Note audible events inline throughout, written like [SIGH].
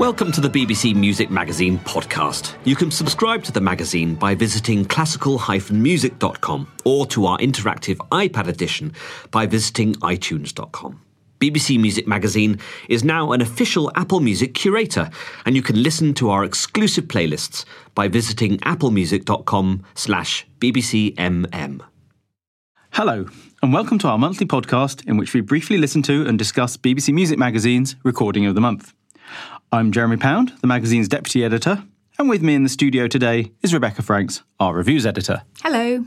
Welcome to the BBC Music Magazine podcast. You can subscribe to the magazine by visiting classical-music.com or to our interactive iPad edition by visiting itunes.com. BBC Music Magazine is now an official Apple Music curator, and you can listen to our exclusive playlists by visiting applemusic.com slash bbcmm. Hello, and welcome to our monthly podcast in which we briefly listen to and discuss BBC Music Magazine's Recording of the Month. I'm Jeremy Pound, the magazine's deputy editor, and with me in the studio today is Rebecca Franks, our reviews editor. Hello.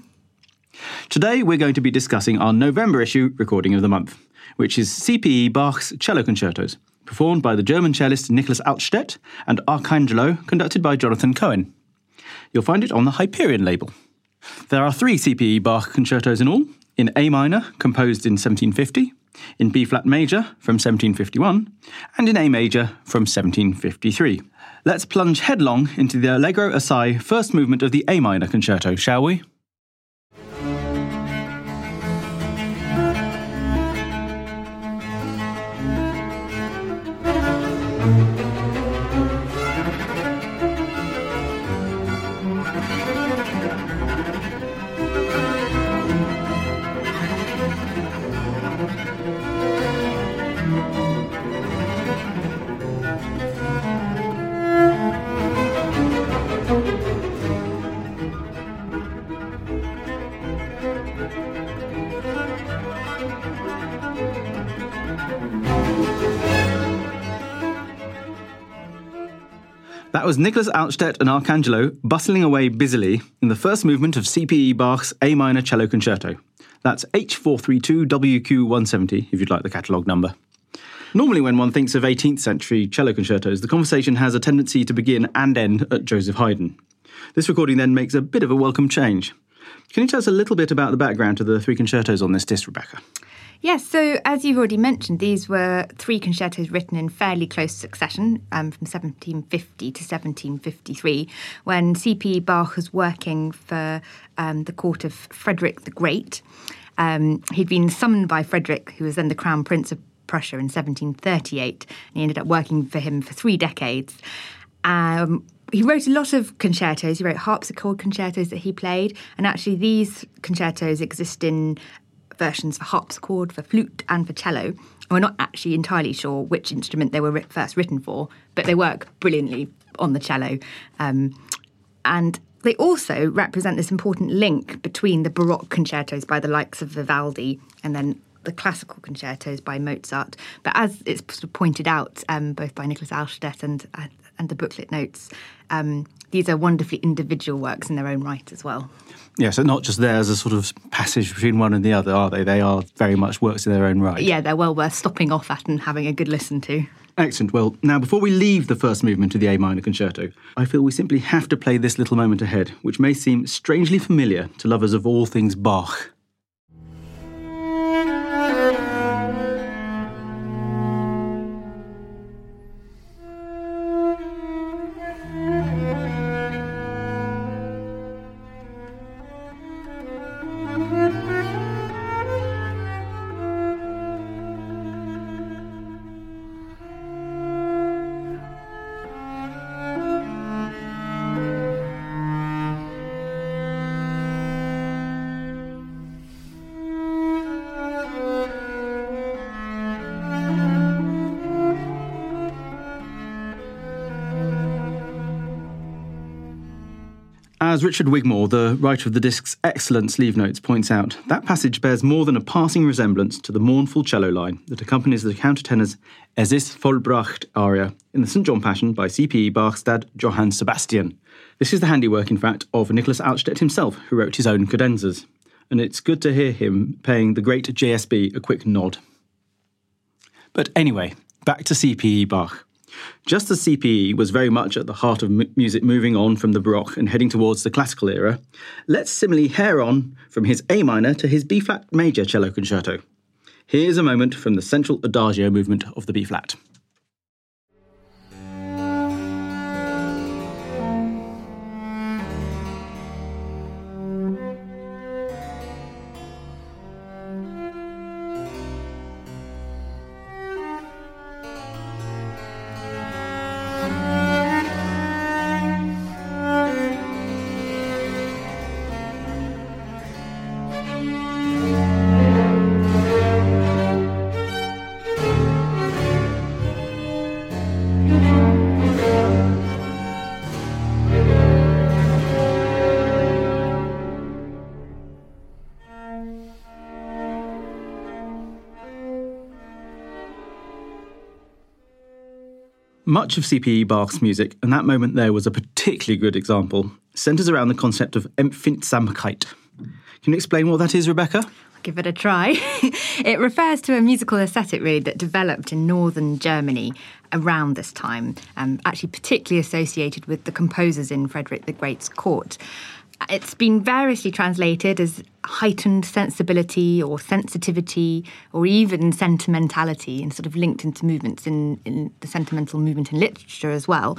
Today we're going to be discussing our November issue Recording of the Month, which is CPE Bach's cello concertos, performed by the German cellist Nicolas Altstaedt and Arcangelo, conducted by Jonathan Cohen. You'll find it on the Hyperion label. There are three CPE Bach concertos in all, in A minor, composed in 1750, in B flat major from 1751, and in A major from 1753. Let's plunge headlong into the Allegro Assai first movement of the A minor concerto, shall we? That was Nicolas Altstaedt and Arcangelo bustling away busily in the first movement of CPE Bach's A minor cello concerto. That's H432WQ170, if you'd like the catalogue number. Normally, when one thinks of 18th century cello concertos, the conversation has a tendency to begin and end at Joseph Haydn. This recording then makes a bit of a welcome change. Can you tell us a little bit about the background to the three concertos on this disc, Rebecca? Yes, so as you've already mentioned, these were three concertos written in fairly close succession um, from 1750 to 1753, when C.P. Bach was working for um, the court of Frederick the Great. Um, he'd been summoned by Frederick, who was then the Crown Prince of Prussia in 1738, and he ended up working for him for three decades. Um, he wrote a lot of concertos. He wrote harpsichord concertos that he played, and actually, these concertos exist in versions for harpsichord, for flute, and for cello. And we're not actually entirely sure which instrument they were first written for, but they work brilliantly on the cello. Um, and they also represent this important link between the Baroque concertos by the likes of Vivaldi and then the classical concertos by Mozart. But as it's pointed out, um, both by Nicolas Altstaedt and and the booklet notes, um, these are wonderfully individual works in their own right as well. Yeah, so not just there as a sort of passage between one and the other, are they? They are very much works in their own right. Yeah, they're well worth stopping off at and having a good listen to. Excellent. Well, now before we leave the first movement of the A minor concerto, I feel we simply have to play this little moment ahead, which may seem strangely familiar to lovers of all things Bach. As Richard Wigmore, the writer of the disc's excellent sleeve notes, points out, that passage bears more than a passing resemblance to the mournful cello line that accompanies the countertenor's Es ist vollbracht aria in the St. John Passion by C.P.E. Bach's dad Johann Sebastian. This is the handiwork, in fact, of Nicolas Altstaedt himself, who wrote his own cadenzas. And it's good to hear him paying the great JSB a quick nod. But anyway, back to C.P.E. Bach. Just as CPE was very much at the heart of mu- music moving on from the Baroque and heading towards the classical era, let's similarly hare on from his A minor to his B flat major cello concerto. Here's a moment from the central adagio movement of the B flat. Much of CPE Bach's music, and that moment there was a particularly good example, centres around the concept of Empfindsamkeit. Can you explain what that is, Rebecca? I'll give it a try. [LAUGHS] it refers to a musical aesthetic really that developed in northern Germany around this time, um, actually particularly associated with the composers in Frederick the Great's court. It's been variously translated as heightened sensibility or sensitivity or even sentimentality and sort of linked into movements in, in the sentimental movement in literature as well.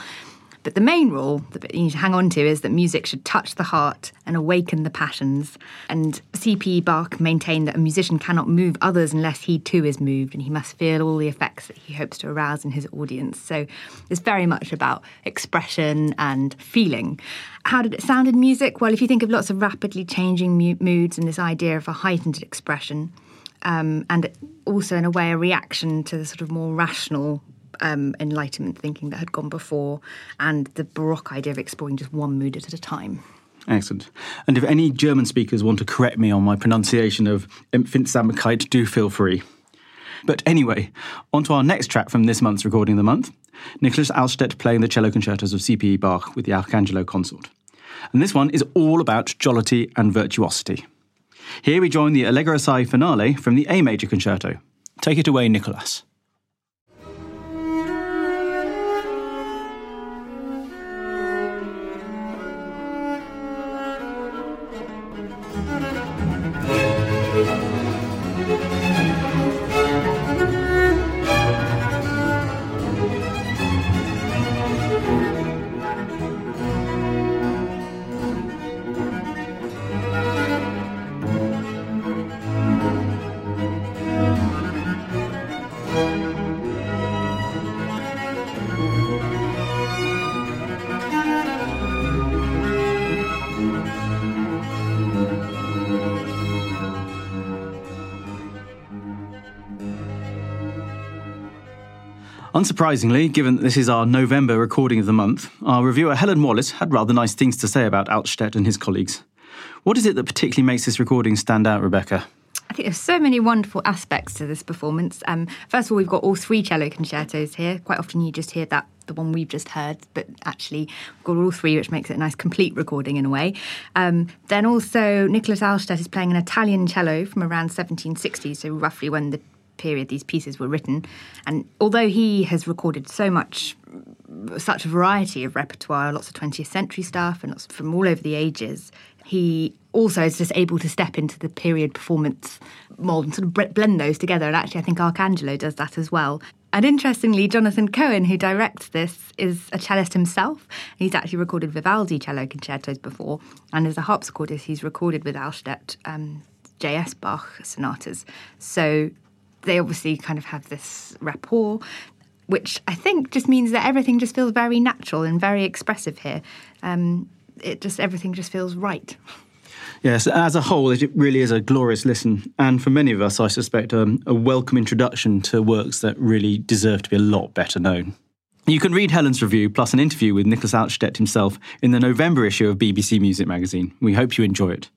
But the main rule that you need to hang on to is that music should touch the heart and awaken the passions. And C.P. Bach maintained that a musician cannot move others unless he too is moved, and he must feel all the effects that he hopes to arouse in his audience. So it's very much about expression and feeling. How did it sound in music? Well, if you think of lots of rapidly changing mu- moods and this idea of a heightened expression, um, and also in a way a reaction to the sort of more rational um, Enlightenment thinking that had gone before, and the Baroque idea of exploring just one mood at a time. Excellent. And if any German speakers want to correct me on my pronunciation of Empfindsamkeit, do feel free. But anyway, on to our next track from this month's recording of the month Nicolas Altstaedt playing the cello concertos of C.P.E. Bach with the Arcangelo Consort. And this one is all about jollity and virtuosity. Here we join the Allegro Assai finale from the A major concerto. Take it away, Nicolas. Unsurprisingly, given that this is our November recording of the month, our reviewer Helen Wallace had rather nice things to say about Altstaedt and his colleagues. What is it that particularly makes this recording stand out, Rebecca? I think there's so many wonderful aspects to this performance. Um, first of all, we've got all three cello concertos here. Quite often you just hear that the one we've just heard, but actually we've got all three, which makes it a nice complete recording in a way. Um, then also Nicolas Altstaedt is playing an Italian cello from around 1760, so roughly when the period these pieces were written. And although he has recorded so much, such a variety of repertoire, lots of 20th century stuff and lots from all over the ages, he also is just able to step into the period performance mold and sort of blend those together. And actually, I think Arcangelo does that as well. And interestingly, Jonathan Cohen, who directs this, is a cellist himself. He's actually recorded Vivaldi cello concertos before, and as a harpsichordist, he's recorded with Altstaedt um, J.S. Bach sonatas. So they obviously kind of have this rapport, which I think just means that everything just feels very natural and very expressive here. Um, it just everything just feels right. Yes, as a whole, it really is a glorious listen, and for many of us, I suspect um, a welcome introduction to works that really deserve to be a lot better known. You can read Helen's review plus an interview with Nicolas Altstaedt himself in the November issue of BBC Music Magazine. We hope you enjoy it.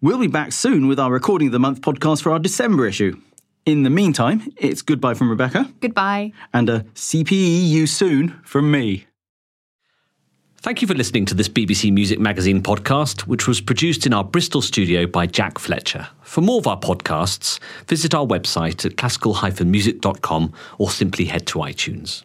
We'll be back soon with our Recording of the Month podcast for our December issue. In the meantime, it's goodbye from Rebecca. Goodbye. And a CPE you soon from me. Thank you for listening to this BBC Music Magazine podcast, which was produced in our Bristol studio by Jack Fletcher. For more of our podcasts, visit our website at classical-music.com or simply head to iTunes.